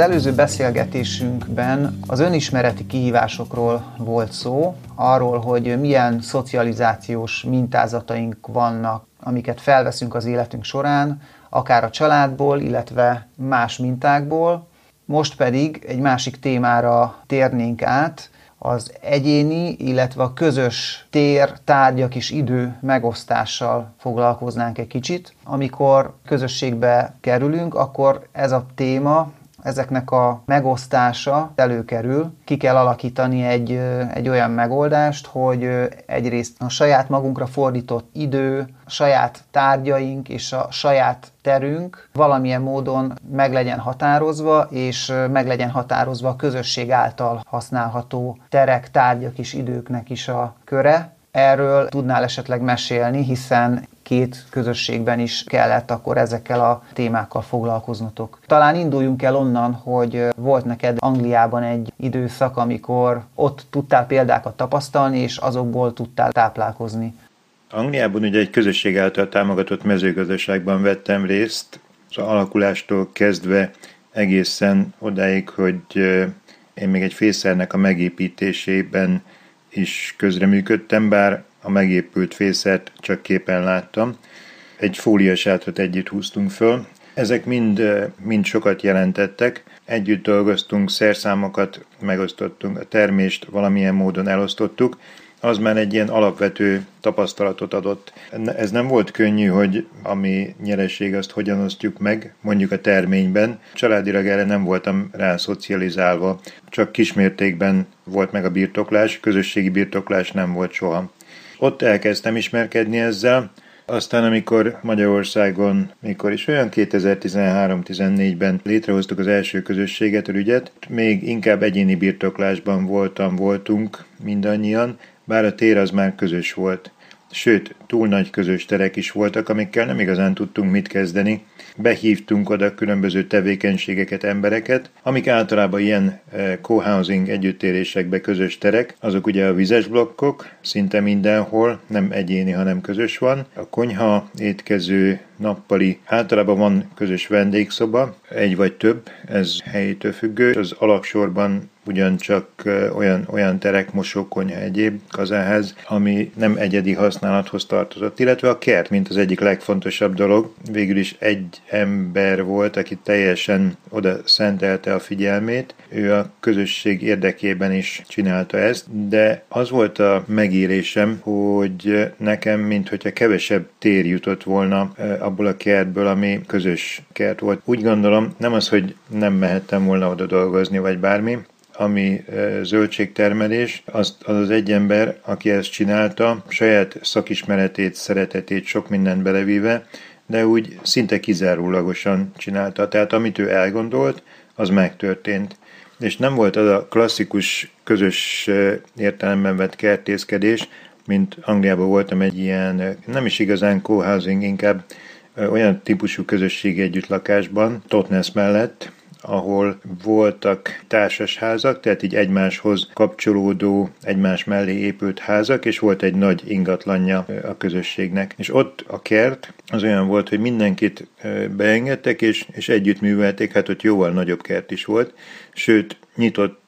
Az előző beszélgetésünkben az önismereti kihívásokról volt szó, arról, hogy milyen szocializációs mintázataink vannak, amiket felveszünk az életünk során, akár a családból, illetve más mintákból. Most pedig egy másik témára térnénk át, az egyéni, illetve a közös tér, tárgyak és idő megosztással foglalkoznánk egy kicsit. Amikor közösségbe kerülünk, akkor ez a téma ezeknek a megosztása előkerül. Ki kell alakítani egy, egy olyan megoldást, hogy egyrészt a saját magunkra fordított idő, a saját tárgyaink és a saját terünk valamilyen módon meg legyen határozva, és meg legyen határozva a közösség által használható terek, tárgyak és időknek is a köre. Erről tudnál esetleg mesélni, hiszen két közösségben is kellett akkor ezekkel a témákkal foglalkoznotok. Talán induljunk el onnan, hogy volt neked Angliában egy időszak, amikor ott tudtál példákat tapasztalni, és azokból tudtál táplálkozni. Angliában ugye egy közösség által támogatott mezőgazdaságban vettem részt, az alakulástól kezdve egészen odáig, hogy én még egy fészernek a megépítésében is közreműködtem, bár a megépült fészert csak képen láttam. Egy fóliasátrat együtt húztunk föl. Ezek mind, mind sokat jelentettek. Együtt dolgoztunk, szerszámokat megosztottunk, a termést valamilyen módon elosztottuk, az már egy ilyen alapvető tapasztalatot adott. Ez nem volt könnyű, hogy ami nyereség azt hogyan osztjuk meg, mondjuk a terményben. Családilag erre nem voltam rá szocializálva, csak kismértékben volt meg a birtoklás, közösségi birtoklás nem volt soha. Ott elkezdtem ismerkedni ezzel, aztán amikor Magyarországon, mikor is olyan 2013-14-ben létrehoztuk az első közösséget, ügyet, még inkább egyéni birtoklásban voltam, voltunk mindannyian, bár a tér az már közös volt. Sőt, túl nagy közös terek is voltak, amikkel nem igazán tudtunk mit kezdeni, behívtunk oda különböző tevékenységeket, embereket, amik általában ilyen eh, co-housing együttérésekbe közös terek, azok ugye a vizes blokkok, szinte mindenhol, nem egyéni, hanem közös van. A konyha, étkező, nappali, általában van közös vendégszoba, egy vagy több, ez helyétől függő. Az alaksorban ugyancsak olyan, olyan terek, mosókonyha, egyéb kazáház, ami nem egyedi használathoz tartozott, illetve a kert, mint az egyik legfontosabb dolog. Végül is egy ember volt, aki teljesen oda szentelte a figyelmét, ő a közösség érdekében is csinálta ezt, de az volt a megírésem, hogy nekem, mint hogyha kevesebb tér jutott volna abból a kertből, ami közös kert volt. Úgy gondolom, nem az, hogy nem mehettem volna oda dolgozni, vagy bármi, ami zöldségtermelés, az, az az egy ember, aki ezt csinálta, saját szakismeretét, szeretetét, sok mindent belevíve, de úgy szinte kizárólagosan csinálta. Tehát amit ő elgondolt, az megtörtént. És nem volt az a klasszikus, közös értelemben vett kertészkedés, mint Angliában voltam egy ilyen, nem is igazán co-housing, inkább olyan típusú közösségi együttlakásban, Totnes mellett, ahol voltak társasházak, tehát így egymáshoz kapcsolódó, egymás mellé épült házak, és volt egy nagy ingatlanja a közösségnek. És ott a kert az olyan volt, hogy mindenkit beengedtek, és, és együtt művelték, hát ott jóval nagyobb kert is volt, sőt, nyitott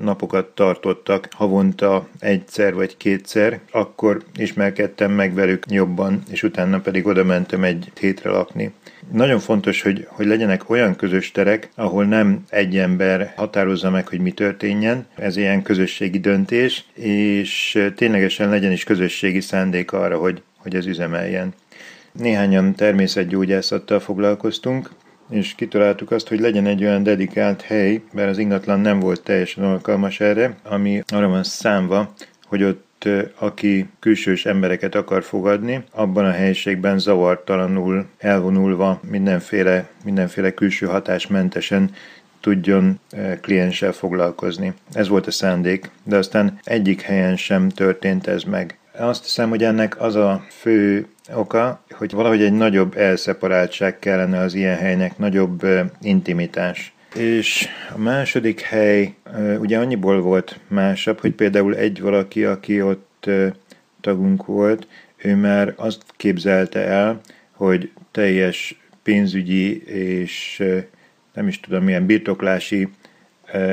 napokat tartottak havonta egyszer vagy kétszer, akkor ismerkedtem meg velük jobban, és utána pedig oda mentem egy hétre lakni. Nagyon fontos, hogy, hogy legyenek olyan közös terek, ahol nem egy ember határozza meg, hogy mi történjen, ez ilyen közösségi döntés, és ténylegesen legyen is közösségi szándék arra, hogy, hogy ez üzemeljen. Néhányan természetgyógyászattal foglalkoztunk, és kitaláltuk azt, hogy legyen egy olyan dedikált hely, mert az ingatlan nem volt teljesen alkalmas erre, ami arra van számva, hogy ott aki külsős embereket akar fogadni, abban a helyiségben zavartalanul, elvonulva, mindenféle, mindenféle külső hatásmentesen tudjon klienssel foglalkozni. Ez volt a szándék, de aztán egyik helyen sem történt ez meg. Azt hiszem, hogy ennek az a fő oka, hogy valahogy egy nagyobb elszeparáltság kellene az ilyen helynek, nagyobb intimitás. És a második hely ugye annyiból volt másabb, hogy például egy valaki, aki ott tagunk volt, ő már azt képzelte el, hogy teljes pénzügyi és nem is tudom, milyen birtoklási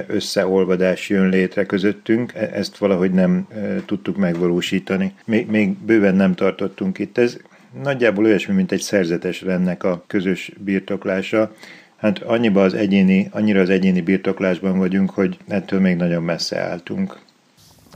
összeolvadás jön létre közöttünk, e, ezt valahogy nem tudtuk megvalósítani. Még, még bőven nem tartottunk itt. Ez nagyjából olyasmi, mint egy szerzetes rendnek a közös birtoklása. Hát annyiba az egyéni, annyira az egyéni birtoklásban vagyunk, hogy ettől még nagyon messze álltunk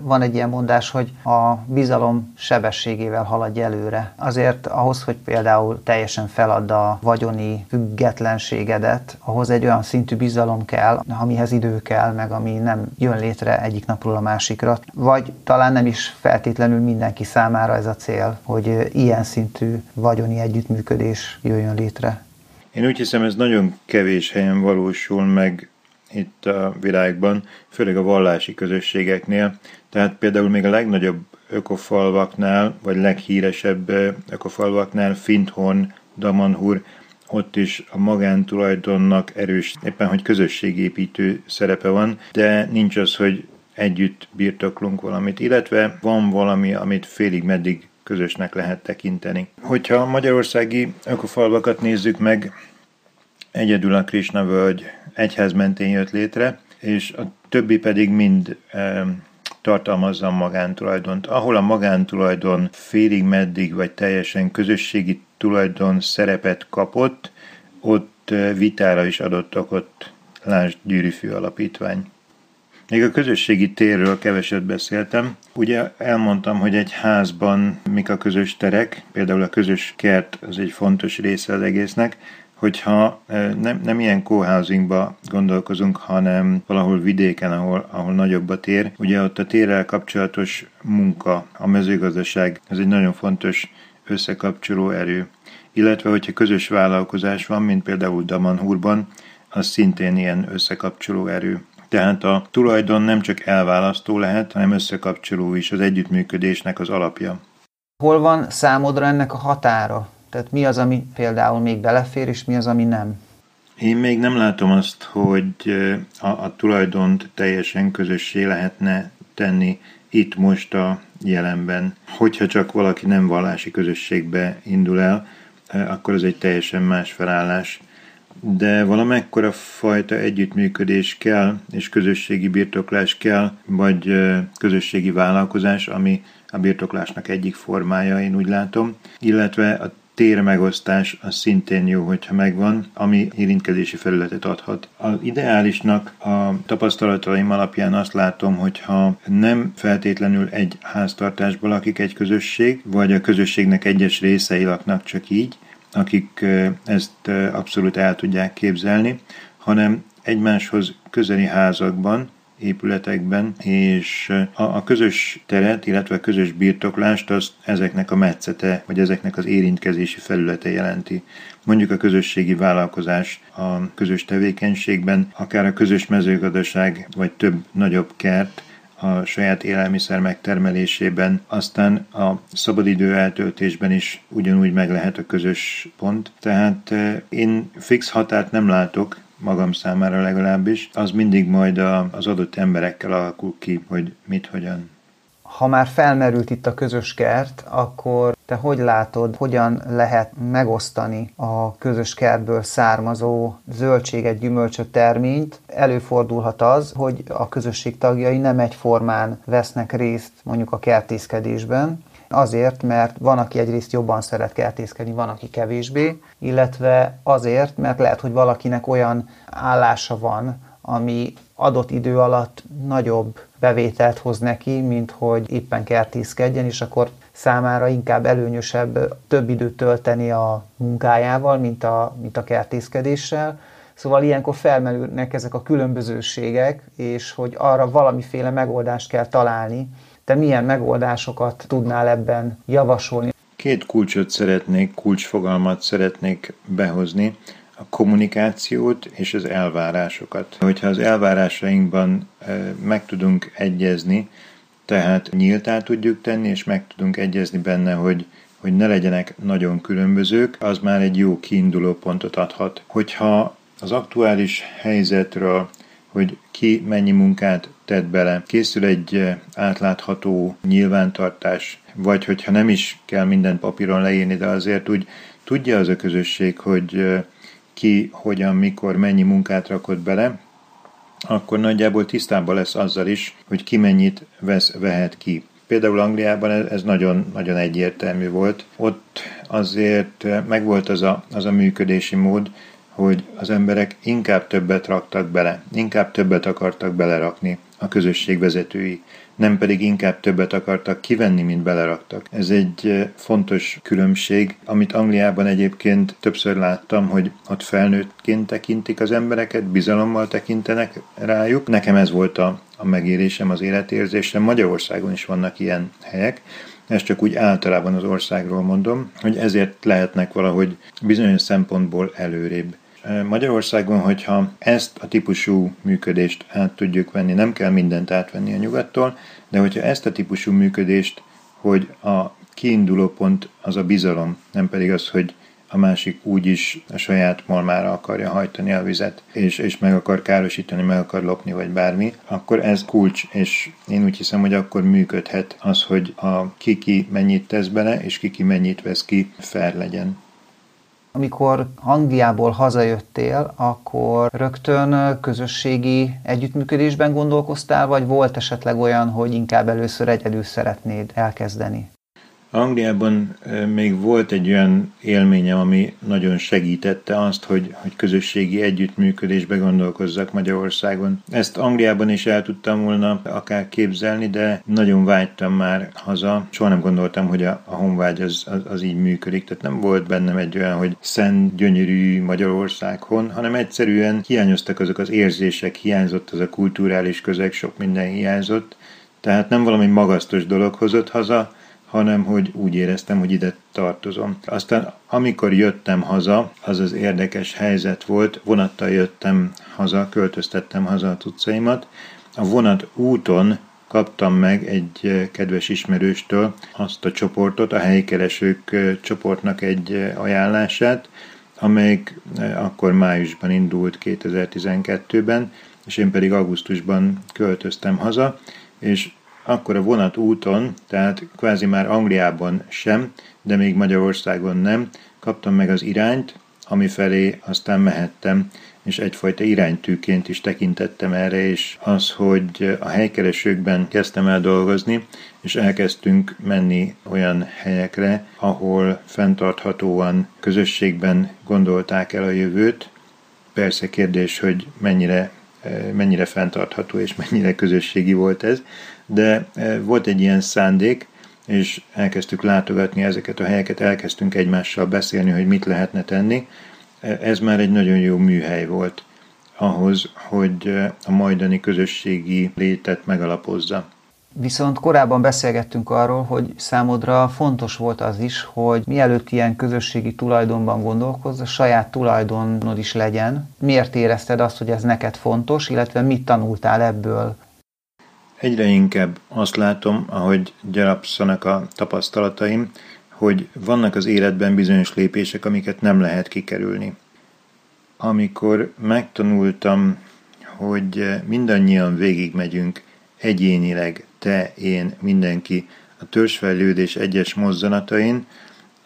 van egy ilyen mondás, hogy a bizalom sebességével haladj előre. Azért ahhoz, hogy például teljesen felad a vagyoni függetlenségedet, ahhoz egy olyan szintű bizalom kell, amihez idő kell, meg ami nem jön létre egyik napról a másikra. Vagy talán nem is feltétlenül mindenki számára ez a cél, hogy ilyen szintű vagyoni együttműködés jöjjön létre. Én úgy hiszem, ez nagyon kevés helyen valósul meg itt a világban, főleg a vallási közösségeknél. Tehát például még a legnagyobb ökofalvaknál, vagy leghíresebb ökofalvaknál, Finthorn, Damanhur, ott is a magántulajdonnak erős, éppen hogy közösségépítő szerepe van, de nincs az, hogy együtt birtoklunk valamit, illetve van valami, amit félig meddig közösnek lehet tekinteni. Hogyha a magyarországi ökofalvakat nézzük meg, egyedül a Krishna völgy egyház mentén jött létre, és a többi pedig mind e, tartalmazza a magántulajdont. Ahol a magántulajdon félig meddig vagy teljesen közösségi tulajdon szerepet kapott, ott vitára is adott okot, lásd Gyűrűfű Alapítvány. Még a közösségi térről keveset beszéltem. Ugye elmondtam, hogy egy házban mik a közös terek, például a közös kert az egy fontos része az egésznek, hogyha nem, nem ilyen co-housingba gondolkozunk, hanem valahol vidéken, ahol, ahol nagyobb a tér, ugye ott a térrel kapcsolatos munka, a mezőgazdaság, ez egy nagyon fontos összekapcsoló erő. Illetve, hogyha közös vállalkozás van, mint például Damanhurban, az szintén ilyen összekapcsoló erő. Tehát a tulajdon nem csak elválasztó lehet, hanem összekapcsoló is az együttműködésnek az alapja. Hol van számodra ennek a határa? Tehát mi az, ami például még belefér, és mi az, ami nem? Én még nem látom azt, hogy a, a tulajdont teljesen közössé lehetne tenni itt most a jelenben. Hogyha csak valaki nem vallási közösségbe indul el, akkor ez egy teljesen más felállás. De valamekkora fajta együttműködés kell, és közösségi birtoklás kell, vagy közösségi vállalkozás, ami a birtoklásnak egyik formája, én úgy látom, illetve a térmegosztás az szintén jó, hogyha megvan, ami érintkezési felületet adhat. Az ideálisnak a tapasztalataim alapján azt látom, hogyha nem feltétlenül egy háztartásból lakik egy közösség, vagy a közösségnek egyes részei laknak csak így, akik ezt abszolút el tudják képzelni, hanem egymáshoz közeli házakban, épületekben, és a, a közös teret, illetve a közös birtoklást azt ezeknek a metszete, vagy ezeknek az érintkezési felülete jelenti. Mondjuk a közösségi vállalkozás a közös tevékenységben, akár a közös mezőgazdaság, vagy több nagyobb kert, a saját élelmiszer megtermelésében, aztán a szabadidő eltöltésben is ugyanúgy meg lehet a közös pont. Tehát eh, én fix határt nem látok, magam számára legalábbis, az mindig majd a, az adott emberekkel alakul ki, hogy mit, hogyan. Ha már felmerült itt a közös kert, akkor te hogy látod, hogyan lehet megosztani a közös kertből származó zöldséget, gyümölcsöt, terményt? Előfordulhat az, hogy a közösség tagjai nem egyformán vesznek részt mondjuk a kertészkedésben, Azért, mert van, aki egyrészt jobban szeret kertészkedni, van, aki kevésbé, illetve azért, mert lehet, hogy valakinek olyan állása van, ami adott idő alatt nagyobb bevételt hoz neki, mint hogy éppen kertészkedjen, és akkor számára inkább előnyösebb több időt tölteni a munkájával, mint a, mint a kertészkedéssel. Szóval ilyenkor felmerülnek ezek a különbözőségek, és hogy arra valamiféle megoldást kell találni, te milyen megoldásokat tudnál ebben javasolni? Két kulcsot szeretnék, kulcsfogalmat szeretnék behozni, a kommunikációt és az elvárásokat. Hogyha az elvárásainkban meg tudunk egyezni, tehát nyíltá tudjuk tenni, és meg tudunk egyezni benne, hogy, hogy ne legyenek nagyon különbözők, az már egy jó kiinduló pontot adhat. Hogyha az aktuális helyzetről, hogy ki mennyi munkát tett bele. Készül egy eh, átlátható nyilvántartás, vagy hogyha nem is kell minden papíron leírni, de azért úgy tudja az a közösség, hogy eh, ki, hogyan, mikor, mennyi munkát rakott bele, akkor nagyjából tisztában lesz azzal is, hogy ki mennyit vesz, vehet ki. Például Angliában ez nagyon, nagyon egyértelmű volt. Ott azért megvolt az a, az a működési mód, hogy az emberek inkább többet raktak bele, inkább többet akartak belerakni a közösség vezetői nem pedig inkább többet akartak kivenni, mint beleraktak. Ez egy eh, fontos különbség, amit Angliában egyébként többször láttam, hogy ott felnőttként tekintik az embereket, bizalommal tekintenek rájuk. Nekem ez volt a, a megérésem, az életérzésem. Magyarországon is vannak ilyen helyek, ezt csak úgy általában az országról mondom, hogy ezért lehetnek valahogy bizonyos szempontból előrébb. Magyarországon, hogyha ezt a típusú működést át tudjuk venni, nem kell mindent átvenni a nyugattól, de hogyha ezt a típusú működést, hogy a kiinduló pont az a bizalom, nem pedig az, hogy a másik úgy is a saját malmára akarja hajtani a vizet, és, és meg akar károsítani, meg akar lopni, vagy bármi, akkor ez kulcs, és én úgy hiszem, hogy akkor működhet az, hogy a kiki mennyit tesz bele, és kiki mennyit vesz ki, fair legyen. Amikor Angliából hazajöttél, akkor rögtön közösségi együttműködésben gondolkoztál, vagy volt esetleg olyan, hogy inkább először egyedül szeretnéd elkezdeni? Angliában még volt egy olyan élményem, ami nagyon segítette azt, hogy, hogy közösségi együttműködésbe gondolkozzak Magyarországon. Ezt Angliában is el tudtam volna akár képzelni, de nagyon vágytam már haza. Soha nem gondoltam, hogy a, a honvágy az, az, az így működik. Tehát nem volt bennem egy olyan, hogy szent, gyönyörű Magyarországon, hanem egyszerűen hiányoztak azok az érzések, hiányzott az a kulturális közeg, sok minden hiányzott. Tehát nem valami magasztos dolog hozott haza, hanem hogy úgy éreztem, hogy ide tartozom. Aztán amikor jöttem haza, az az érdekes helyzet volt, vonattal jöttem haza, költöztettem haza a cuccaimat, a vonat úton kaptam meg egy kedves ismerőstől azt a csoportot, a helykeresők csoportnak egy ajánlását, amelyik akkor májusban indult 2012-ben, és én pedig augusztusban költöztem haza, és akkor a vonat úton, tehát kvázi már Angliában sem, de még Magyarországon nem, kaptam meg az irányt, ami felé aztán mehettem, és egyfajta iránytűként is tekintettem erre, és az, hogy a helykeresőkben kezdtem el dolgozni, és elkezdtünk menni olyan helyekre, ahol fenntarthatóan közösségben gondolták el a jövőt. Persze kérdés, hogy mennyire, mennyire fenntartható és mennyire közösségi volt ez, de e, volt egy ilyen szándék, és elkezdtük látogatni ezeket a helyeket, elkezdtünk egymással beszélni, hogy mit lehetne tenni. E, ez már egy nagyon jó műhely volt ahhoz, hogy e, a majdani közösségi létet megalapozza. Viszont korábban beszélgettünk arról, hogy számodra fontos volt az is, hogy mielőtt ilyen közösségi tulajdonban gondolkozz, a saját tulajdonod is legyen. Miért érezted azt, hogy ez neked fontos, illetve mit tanultál ebből Egyre inkább azt látom, ahogy gyarapszanak a tapasztalataim, hogy vannak az életben bizonyos lépések, amiket nem lehet kikerülni. Amikor megtanultam, hogy mindannyian végigmegyünk egyénileg, te, én, mindenki a törzsfejlődés egyes mozzanatain,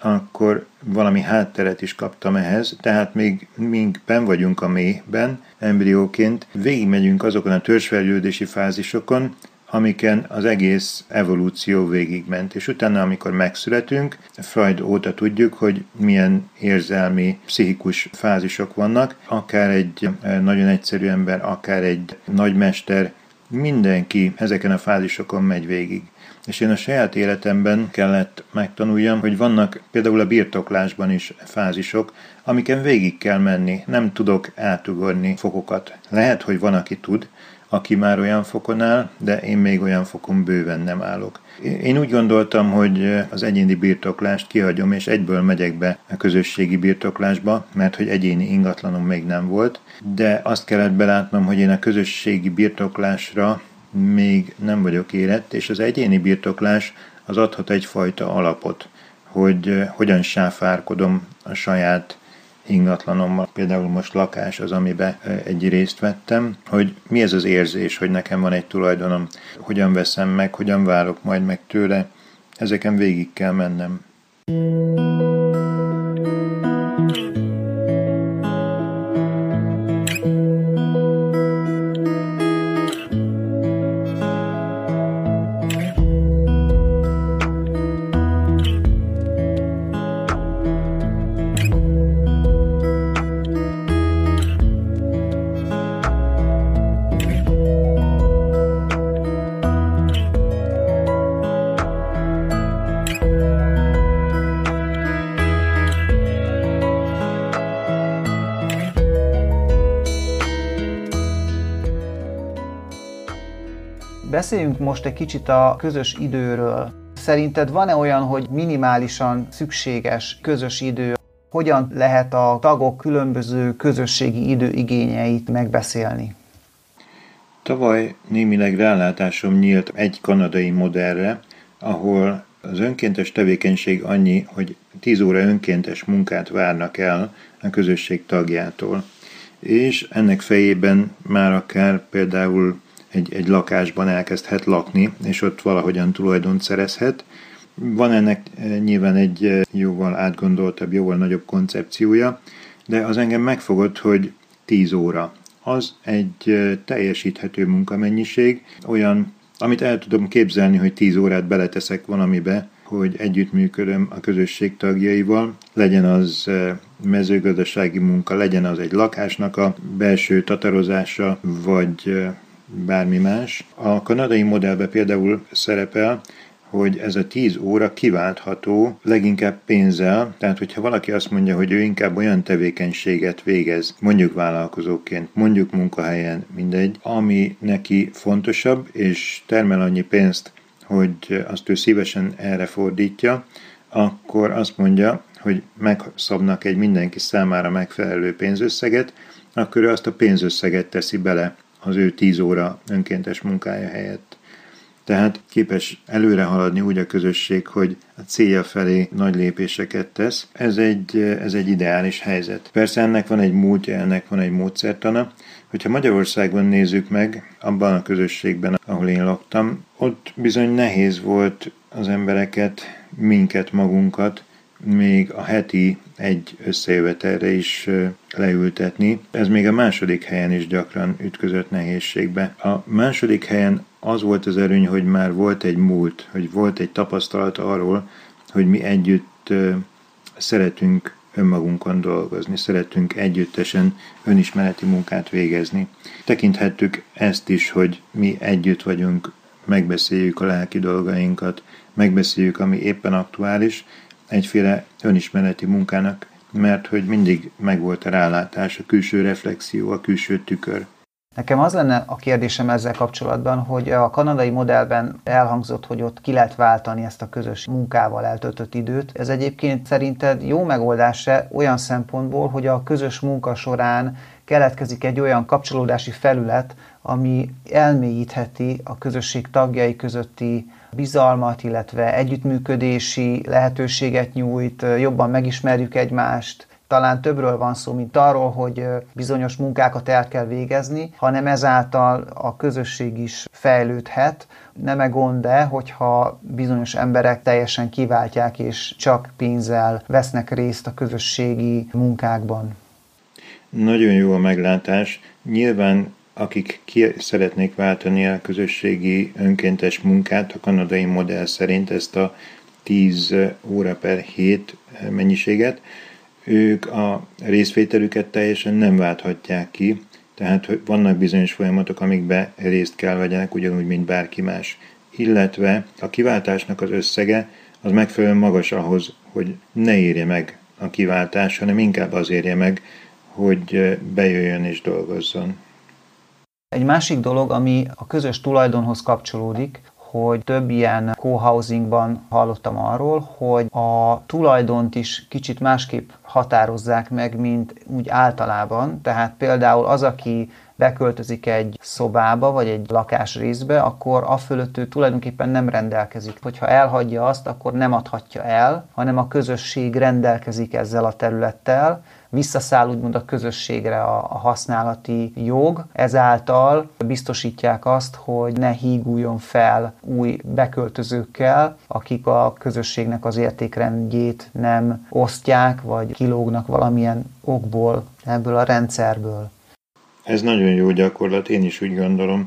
akkor valami hátteret is kaptam ehhez, tehát még mink ben vagyunk a mélyben, embrióként, végigmegyünk azokon a törzsfejlődési fázisokon, amiken az egész evolúció végigment, és utána, amikor megszületünk, Freud óta tudjuk, hogy milyen érzelmi, pszichikus fázisok vannak, akár egy eh, nagyon egyszerű ember, akár egy nagymester, mindenki ezeken a fázisokon megy végig. És én a saját életemben kellett megtanuljam, hogy vannak például a birtoklásban is fázisok, amiken végig kell menni. Nem tudok átugorni fokokat. Lehet, hogy van, aki tud, aki már olyan fokon áll, de én még olyan fokon bőven nem állok. Én úgy gondoltam, hogy az egyéni birtoklást kihagyom, és egyből megyek be a közösségi birtoklásba, mert hogy egyéni ingatlanom még nem volt, de azt kellett belátnom, hogy én a közösségi birtoklásra még nem vagyok érett, és az egyéni birtoklás az adhat egyfajta alapot, hogy hogyan sáfárkodom a saját ingatlanommal, például most lakás az, amiben egy részt vettem, hogy mi ez az érzés, hogy nekem van egy tulajdonom, hogyan veszem meg, hogyan várok majd meg tőle, ezeken végig kell mennem. Beszéljünk most egy kicsit a közös időről. Szerinted van-e olyan, hogy minimálisan szükséges közös idő? Hogyan lehet a tagok különböző közösségi időigényeit megbeszélni? Tavaly némileg rálátásom nyílt egy kanadai modellre, ahol az önkéntes tevékenység annyi, hogy 10 óra önkéntes munkát várnak el a közösség tagjától. És ennek fejében már akár például egy, egy lakásban elkezdhet lakni, és ott valahogyan tulajdont szerezhet. Van ennek eh, nyilván egy eh, jóval átgondoltabb, jóval nagyobb koncepciója, de az engem megfogott, hogy 10 óra. Az egy eh, teljesíthető munkamennyiség, olyan, amit el tudom képzelni, hogy 10 órát beleteszek valamibe, hogy együttműködöm a közösség tagjaival, legyen az mezőgazdasági munka, legyen az egy lakásnak a belső tatarozása, vagy bármi más. A kanadai modellben például szerepel, hogy ez a 10 óra kiváltható leginkább pénzzel, tehát hogyha valaki azt mondja, hogy ő inkább olyan tevékenységet végez, mondjuk vállalkozóként, mondjuk munkahelyen, mindegy, ami neki fontosabb, és termel annyi pénzt, hogy azt ő szívesen erre fordítja, akkor azt mondja, hogy megszabnak egy mindenki számára megfelelő pénzösszeget, akkor ő azt a pénzösszeget teszi bele az ő 10 óra önkéntes munkája helyett. Tehát képes előre haladni úgy a közösség, hogy a célja felé nagy lépéseket tesz. Ez egy, ez egy ideális helyzet. Persze ennek van egy múltja, ennek van egy módszertana. Hogyha Magyarországon nézzük meg, abban a közösségben, ahol én laktam, ott bizony nehéz volt az embereket, minket, magunkat még a heti egy összejövetelre is leültetni. Ez még a második helyen is gyakran ütközött nehézségbe. A második helyen az volt az erőny, hogy már volt egy múlt, hogy volt egy tapasztalat arról, hogy mi együtt szeretünk önmagunkon dolgozni, szeretünk együttesen önismereti munkát végezni. Tekinthettük ezt is, hogy mi együtt vagyunk, megbeszéljük a lelki dolgainkat, megbeszéljük, ami éppen aktuális, egyféle önismereti munkának, mert hogy mindig megvolt a rálátás, a külső reflexió, a külső tükör. Nekem az lenne a kérdésem ezzel kapcsolatban, hogy a kanadai modellben elhangzott, hogy ott ki lehet váltani ezt a közös munkával eltöltött időt. Ez egyébként szerinted jó megoldás-e olyan szempontból, hogy a közös munka során keletkezik egy olyan kapcsolódási felület, ami elmélyítheti a közösség tagjai közötti bizalmat, illetve együttműködési lehetőséget nyújt, jobban megismerjük egymást, talán többről van szó, mint arról, hogy bizonyos munkákat el kell végezni, hanem ezáltal a közösség is fejlődhet. Nem e gond -e, hogyha bizonyos emberek teljesen kiváltják és csak pénzzel vesznek részt a közösségi munkákban? Nagyon jó a meglátás. Nyilván akik ki szeretnék váltani a közösségi önkéntes munkát a kanadai modell szerint ezt a 10 óra per hét mennyiséget, ők a részvételüket teljesen nem válthatják ki, tehát vannak bizonyos folyamatok, amikbe részt kell vegyenek, ugyanúgy, mint bárki más. Illetve a kiváltásnak az összege az megfelelően magas ahhoz, hogy ne érje meg a kiváltás, hanem inkább az érje meg, hogy bejöjjön és dolgozzon. Egy másik dolog, ami a közös tulajdonhoz kapcsolódik, hogy több ilyen co-housingban hallottam arról, hogy a tulajdont is kicsit másképp határozzák meg, mint úgy általában. Tehát például az, aki beköltözik egy szobába, vagy egy lakásrészbe, akkor a fölött ő tulajdonképpen nem rendelkezik. Hogyha elhagyja azt, akkor nem adhatja el, hanem a közösség rendelkezik ezzel a területtel, visszaszáll úgymond a közösségre a, a használati jog, ezáltal biztosítják azt, hogy ne híguljon fel új beköltözőkkel, akik a közösségnek az értékrendjét nem osztják, vagy kilógnak valamilyen okból ebből a rendszerből. Ez nagyon jó gyakorlat, én is úgy gondolom.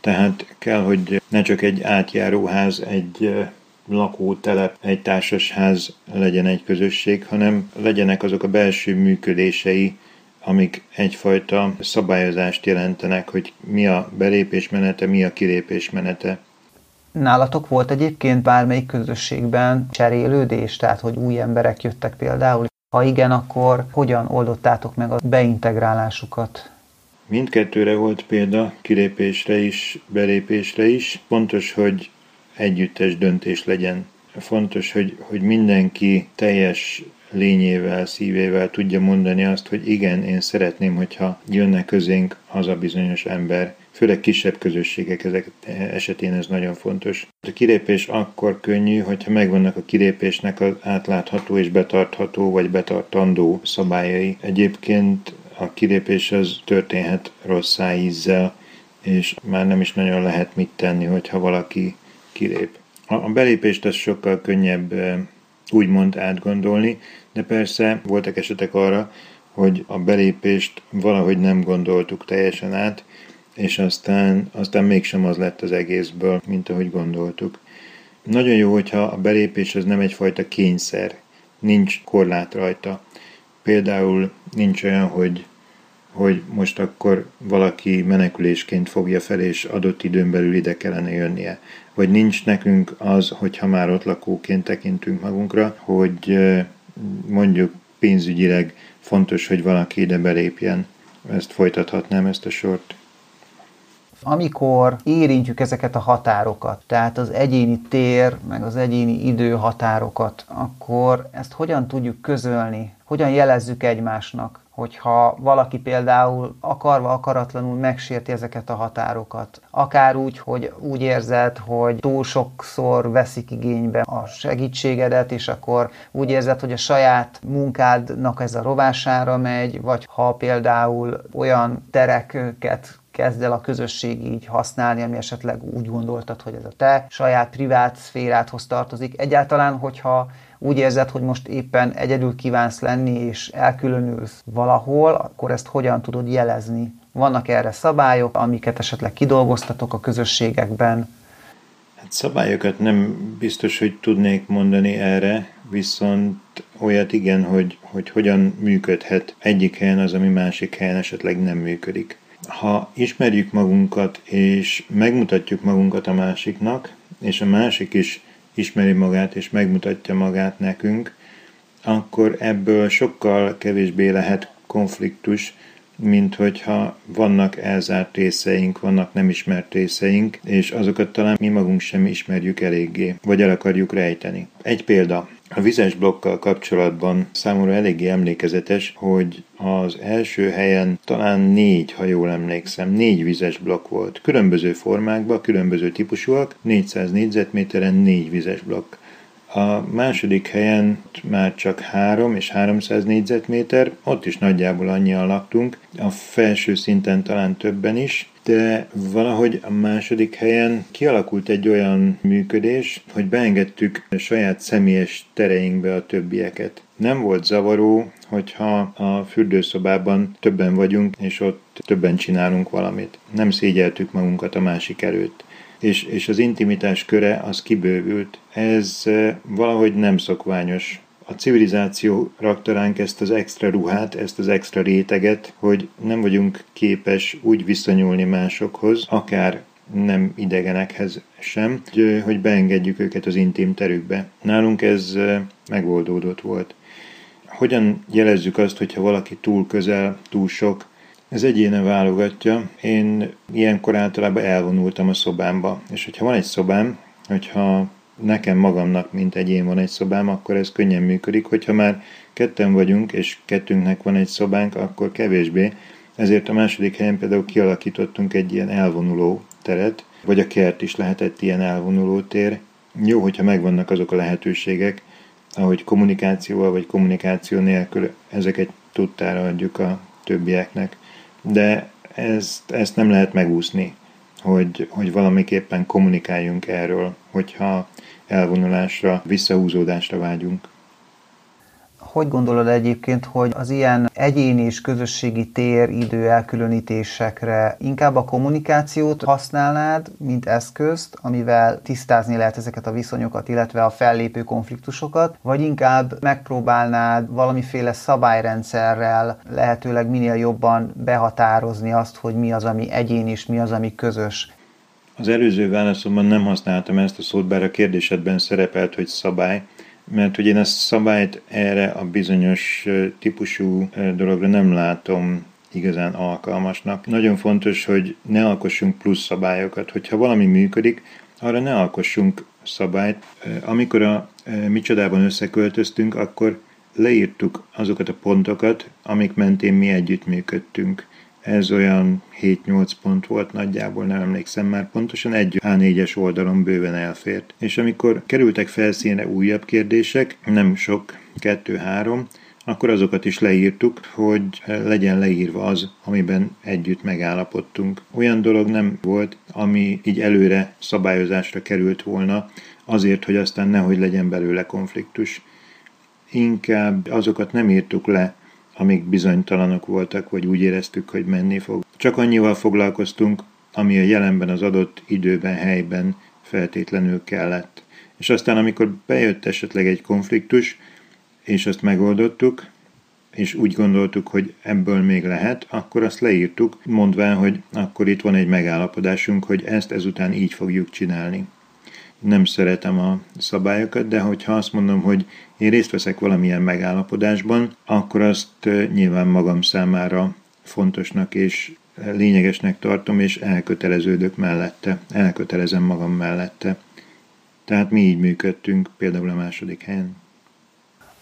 Tehát kell, hogy ne csak egy átjáróház, egy lakótelep, egy társasház legyen egy közösség, hanem legyenek azok a belső működései, amik egyfajta szabályozást jelentenek, hogy mi a belépés menete, mi a kilépés menete. Nálatok volt egyébként bármelyik közösségben cserélődés, tehát hogy új emberek jöttek például? Ha igen, akkor hogyan oldottátok meg a beintegrálásukat? Mindkettőre volt példa, kilépésre is, belépésre is. Fontos, hogy együttes döntés legyen. Fontos, hogy, hogy mindenki teljes lényével, szívével tudja mondani azt, hogy igen, én szeretném, hogyha jönne közénk az a bizonyos ember, főleg kisebb közösségek ezek esetén ez nagyon fontos. A kilépés akkor könnyű, hogyha megvannak a kilépésnek az átlátható és betartható vagy betartandó szabályai. Egyébként a kilépés az történhet rossz ízzel, és már nem is nagyon lehet mit tenni, hogyha valaki kilép. A belépést az sokkal könnyebb úgymond átgondolni, de persze voltak esetek arra, hogy a belépést valahogy nem gondoltuk teljesen át, és aztán, aztán mégsem az lett az egészből, mint ahogy gondoltuk. Nagyon jó, hogyha a belépés az nem egyfajta kényszer, nincs korlát rajta. Például nincs olyan, hogy, hogy most akkor valaki menekülésként fogja fel, és adott időn belül ide kellene jönnie. Vagy nincs nekünk az, hogyha már ott lakóként tekintünk magunkra, hogy mondjuk pénzügyileg fontos, hogy valaki ide belépjen. Ezt folytathatnám, ezt a sort. Amikor érintjük ezeket a határokat, tehát az egyéni tér, meg az egyéni idő határokat, akkor ezt hogyan tudjuk közölni, hogyan jelezzük egymásnak, hogyha valaki például akarva, akaratlanul megsérti ezeket a határokat. Akár úgy, hogy úgy érzed, hogy túl sokszor veszik igénybe a segítségedet, és akkor úgy érzed, hogy a saját munkádnak ez a rovására megy, vagy ha például olyan tereket kezd el a közösség így használni, ami esetleg úgy gondoltad, hogy ez a te saját privát szférádhoz tartozik. Egyáltalán, hogyha úgy érzed, hogy most éppen egyedül kívánsz lenni, és elkülönülsz valahol, akkor ezt hogyan tudod jelezni? Vannak erre szabályok, amiket esetleg kidolgoztatok a közösségekben? Hát szabályokat nem biztos, hogy tudnék mondani erre, viszont olyat igen, hogy, hogy hogyan működhet egyik helyen az, ami másik helyen esetleg nem működik. Ha ismerjük magunkat, és megmutatjuk magunkat a másiknak, és a másik is ismeri magát és megmutatja magát nekünk, akkor ebből sokkal kevésbé lehet konfliktus, mint hogyha vannak elzárt részeink, vannak nem ismert részeink, és azokat talán mi magunk sem ismerjük eléggé, vagy el akarjuk rejteni. Egy példa. A vizes blokkal kapcsolatban számomra eléggé emlékezetes, hogy az első helyen talán négy, ha jól emlékszem, négy vizes blokk volt. Különböző formákban, különböző típusúak, 400 négyzetméteren négy vizes blokk. A második helyen már csak 3 és 300 négyzetméter, ott is nagyjából annyian laktunk, a felső szinten talán többen is, de valahogy a második helyen kialakult egy olyan működés, hogy beengedtük a saját személyes tereinkbe a többieket. Nem volt zavaró, hogyha a fürdőszobában többen vagyunk, és ott többen csinálunk valamit. Nem szégyeltük magunkat a másik előtt és, és az intimitás köre az kibővült. Ez valahogy nem szokványos. A civilizáció rakta ránk ezt az extra ruhát, ezt az extra réteget, hogy nem vagyunk képes úgy viszonyulni másokhoz, akár nem idegenekhez sem, hogy, beengedjük őket az intim terükbe. Nálunk ez megoldódott volt. Hogyan jelezzük azt, hogyha valaki túl közel, túl sok, ez egyéne válogatja. Én ilyenkor általában elvonultam a szobámba. És hogyha van egy szobám, hogyha nekem magamnak, mint egyén van egy szobám, akkor ez könnyen működik. Hogyha már ketten vagyunk, és kettőnknek van egy szobánk, akkor kevésbé. Ezért a második helyen például kialakítottunk egy ilyen elvonuló teret, vagy a kert is lehetett ilyen elvonuló tér. Jó, hogyha megvannak azok a lehetőségek, ahogy kommunikációval vagy kommunikáció nélkül ezeket tudtára adjuk a többieknek de ezt, ezt nem lehet megúszni, hogy, hogy valamiképpen kommunikáljunk erről, hogyha elvonulásra, visszahúzódásra vágyunk. Hogy gondolod egyébként, hogy az ilyen egyéni és közösségi tér idő elkülönítésekre inkább a kommunikációt használnád, mint eszközt, amivel tisztázni lehet ezeket a viszonyokat, illetve a fellépő konfliktusokat, vagy inkább megpróbálnád valamiféle szabályrendszerrel lehetőleg minél jobban behatározni azt, hogy mi az, ami egyéni és mi az, ami közös. Az előző válaszomban nem használtam ezt a szót, bár a kérdésedben szerepelt, hogy szabály mert hogy én a szabályt erre a bizonyos típusú dologra nem látom igazán alkalmasnak. Nagyon fontos, hogy ne alkossunk plusz szabályokat. Hogyha valami működik, arra ne alkossunk szabályt. Amikor a mi csodában összeköltöztünk, akkor leírtuk azokat a pontokat, amik mentén mi együttműködtünk. Ez olyan 7-8 pont volt nagyjából, nem emlékszem már pontosan, egy A4-es oldalon bőven elfért. És amikor kerültek felszínre újabb kérdések, nem sok, kettő-három, akkor azokat is leírtuk, hogy legyen leírva az, amiben együtt megállapodtunk. Olyan dolog nem volt, ami így előre szabályozásra került volna, azért, hogy aztán nehogy legyen belőle konfliktus. Inkább azokat nem írtuk le, amik bizonytalanok voltak, vagy úgy éreztük, hogy menni fog. Csak annyival foglalkoztunk, ami a jelenben az adott időben, helyben feltétlenül kellett. És aztán, amikor bejött esetleg egy konfliktus, és azt megoldottuk, és úgy gondoltuk, hogy ebből még lehet, akkor azt leírtuk, mondván, hogy akkor itt van egy megállapodásunk, hogy ezt ezután így fogjuk csinálni. Nem szeretem a szabályokat, de hogyha azt mondom, hogy én részt veszek valamilyen megállapodásban, akkor azt nyilván magam számára fontosnak és lényegesnek tartom, és elköteleződök mellette, elkötelezem magam mellette. Tehát mi így működtünk, például a második helyen.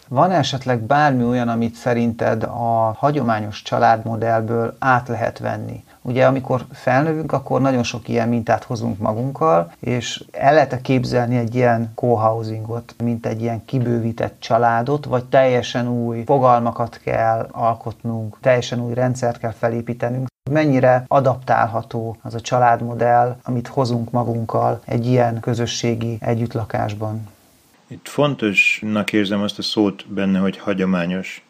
Van esetleg bármi olyan, amit szerinted a hagyományos családmodellből át lehet venni? Ugye amikor felnövünk, akkor nagyon sok ilyen mintát hozunk magunkkal, és el lehet képzelni egy ilyen co-housingot, mint egy ilyen kibővített családot, vagy teljesen új fogalmakat kell alkotnunk, teljesen új rendszert kell felépítenünk. Mennyire adaptálható az a családmodell, amit hozunk magunkkal egy ilyen közösségi együttlakásban? Itt fontosnak érzem azt a szót benne, hogy hagyományos.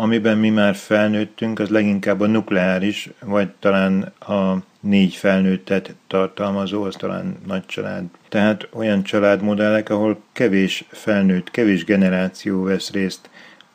Amiben mi már felnőttünk, az leginkább a nukleáris, vagy talán a négy felnőttet tartalmazó, az talán nagy család. Tehát olyan családmodellek, ahol kevés felnőtt, kevés generáció vesz részt,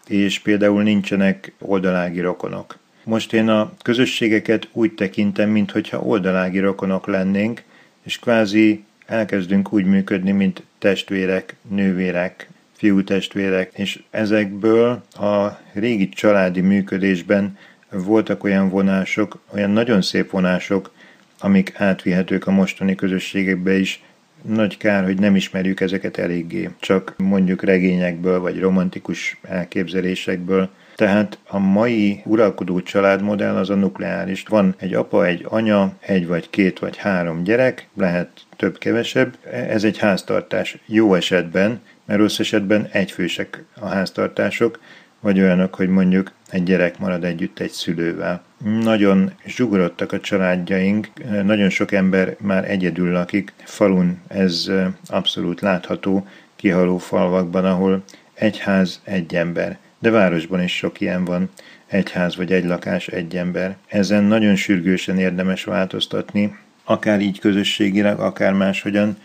és például nincsenek oldalági rokonok. Most én a közösségeket úgy tekintem, mintha oldalági rokonok lennénk, és kvázi elkezdünk úgy működni, mint testvérek, nővérek, fiútestvérek, és ezekből a régi családi működésben voltak olyan vonások, olyan nagyon szép vonások, amik átvihetők a mostani közösségekbe is. Nagy kár, hogy nem ismerjük ezeket eléggé, csak mondjuk regényekből vagy romantikus elképzelésekből. Tehát a mai uralkodó családmodell az a nukleáris. Van egy apa, egy anya, egy vagy két vagy három gyerek, lehet több-kevesebb. Ez egy háztartás jó esetben, mert rossz esetben egyfősek a háztartások, vagy olyanok, hogy mondjuk egy gyerek marad együtt egy szülővel. Nagyon zsugorodtak a családjaink, nagyon sok ember már egyedül lakik. Falun ez abszolút látható, kihaló falvakban, ahol egy ház, egy ember. De városban is sok ilyen van, egy ház vagy egy lakás, egy ember. Ezen nagyon sürgősen érdemes változtatni, akár így közösségileg, akár máshogyan,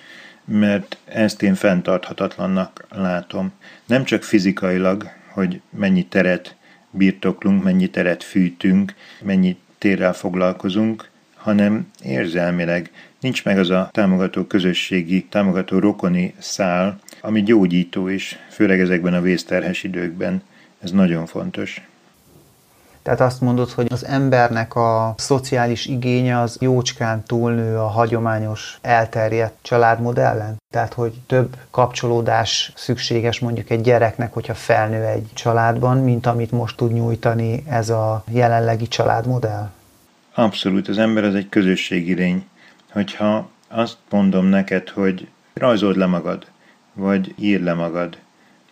mert ezt én fenntarthatatlannak látom. Nem csak fizikailag, hogy mennyi teret birtoklunk, mennyi teret fűtünk, mennyi térrel foglalkozunk, hanem érzelmileg. Nincs meg az a támogató közösségi, támogató rokoni szál, ami gyógyító is, főleg ezekben a vészterhes időkben. Ez nagyon fontos. Tehát azt mondod, hogy az embernek a szociális igénye az jócskán túlnő a hagyományos elterjedt családmodellen? Tehát, hogy több kapcsolódás szükséges mondjuk egy gyereknek, hogyha felnő egy családban, mint amit most tud nyújtani ez a jelenlegi családmodell? Abszolút, az ember az egy közösségi lény. Hogyha azt mondom neked, hogy rajzold le magad, vagy ír le magad,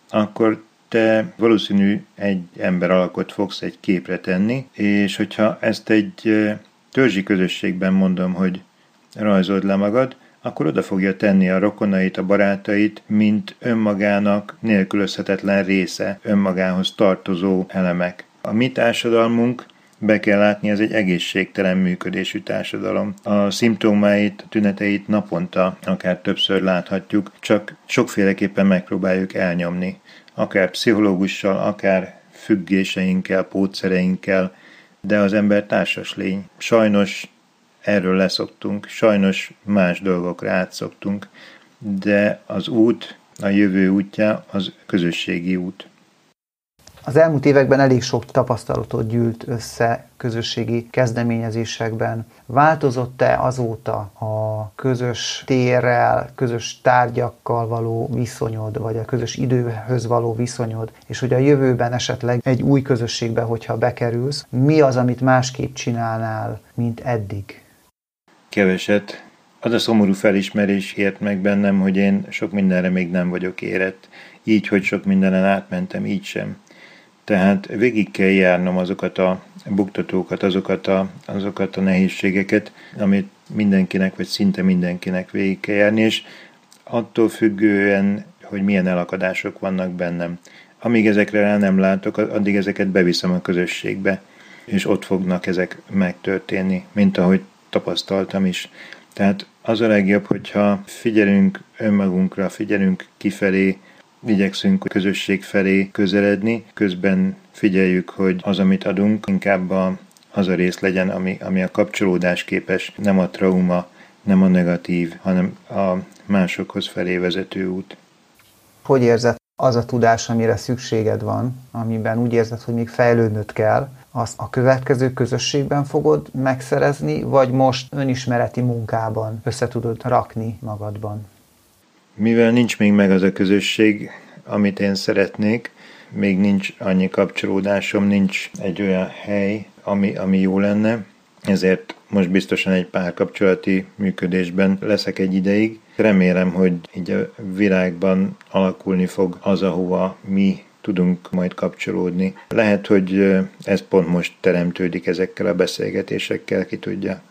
akkor te valószínű egy ember alakot fogsz egy képre tenni, és hogyha ezt egy törzsi közösségben mondom, hogy rajzold le magad, akkor oda fogja tenni a rokonait, a barátait, mint önmagának nélkülözhetetlen része, önmagához tartozó elemek. A mi társadalmunk be kell látni, ez egy egészségtelen működésű társadalom. A szimptomáit, tüneteit naponta, akár többször láthatjuk, csak sokféleképpen megpróbáljuk elnyomni akár pszichológussal, akár függéseinkkel, pótszereinkkel, de az ember társas lény. Sajnos erről leszoktunk, sajnos más dolgokra átszoktunk, de az út, a jövő útja az közösségi út. Az elmúlt években elég sok tapasztalatot gyűlt össze közösségi kezdeményezésekben. Változott-e azóta a közös térrel, közös tárgyakkal való viszonyod, vagy a közös időhöz való viszonyod, és hogy a jövőben esetleg egy új közösségbe, hogyha bekerülsz, mi az, amit másképp csinálnál, mint eddig? Keveset. Az a szomorú felismerés ért meg bennem, hogy én sok mindenre még nem vagyok érett. Így, hogy sok mindenen átmentem, így sem. Tehát végig kell járnom azokat a buktatókat, azokat a, azokat a nehézségeket, amit mindenkinek, vagy szinte mindenkinek végig kell járni, és attól függően, hogy milyen elakadások vannak bennem. Amíg ezekre rá nem látok, addig ezeket beviszem a közösségbe, és ott fognak ezek megtörténni, mint ahogy tapasztaltam is. Tehát az a legjobb, hogyha figyelünk önmagunkra, figyelünk kifelé, igyekszünk a közösség felé közeledni, közben figyeljük, hogy az, amit adunk, inkább a, az a rész legyen, ami, ami a kapcsolódás képes, nem a trauma, nem a negatív, hanem a másokhoz felé vezető út. Hogy érzed az a tudás, amire szükséged van, amiben úgy érzed, hogy még fejlődnöd kell, azt a következő közösségben fogod megszerezni, vagy most önismereti munkában össze tudod rakni magadban? Mivel nincs még meg az a közösség, amit én szeretnék, még nincs annyi kapcsolódásom, nincs egy olyan hely, ami, ami jó lenne, ezért most biztosan egy pár kapcsolati működésben leszek egy ideig. Remélem, hogy így a világban alakulni fog az, ahova mi tudunk majd kapcsolódni. Lehet, hogy ez pont most teremtődik ezekkel a beszélgetésekkel, ki tudja.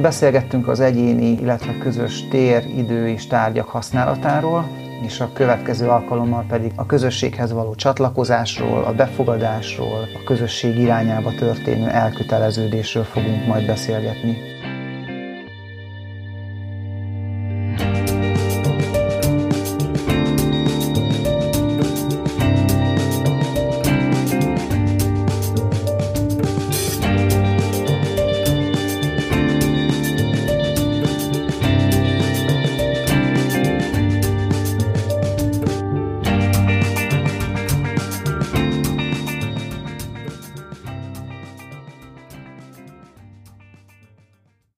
Beszélgettünk az egyéni, illetve közös tér, idő és tárgyak használatáról, és a következő alkalommal pedig a közösséghez való csatlakozásról, a befogadásról, a közösség irányába történő elköteleződésről fogunk majd beszélgetni.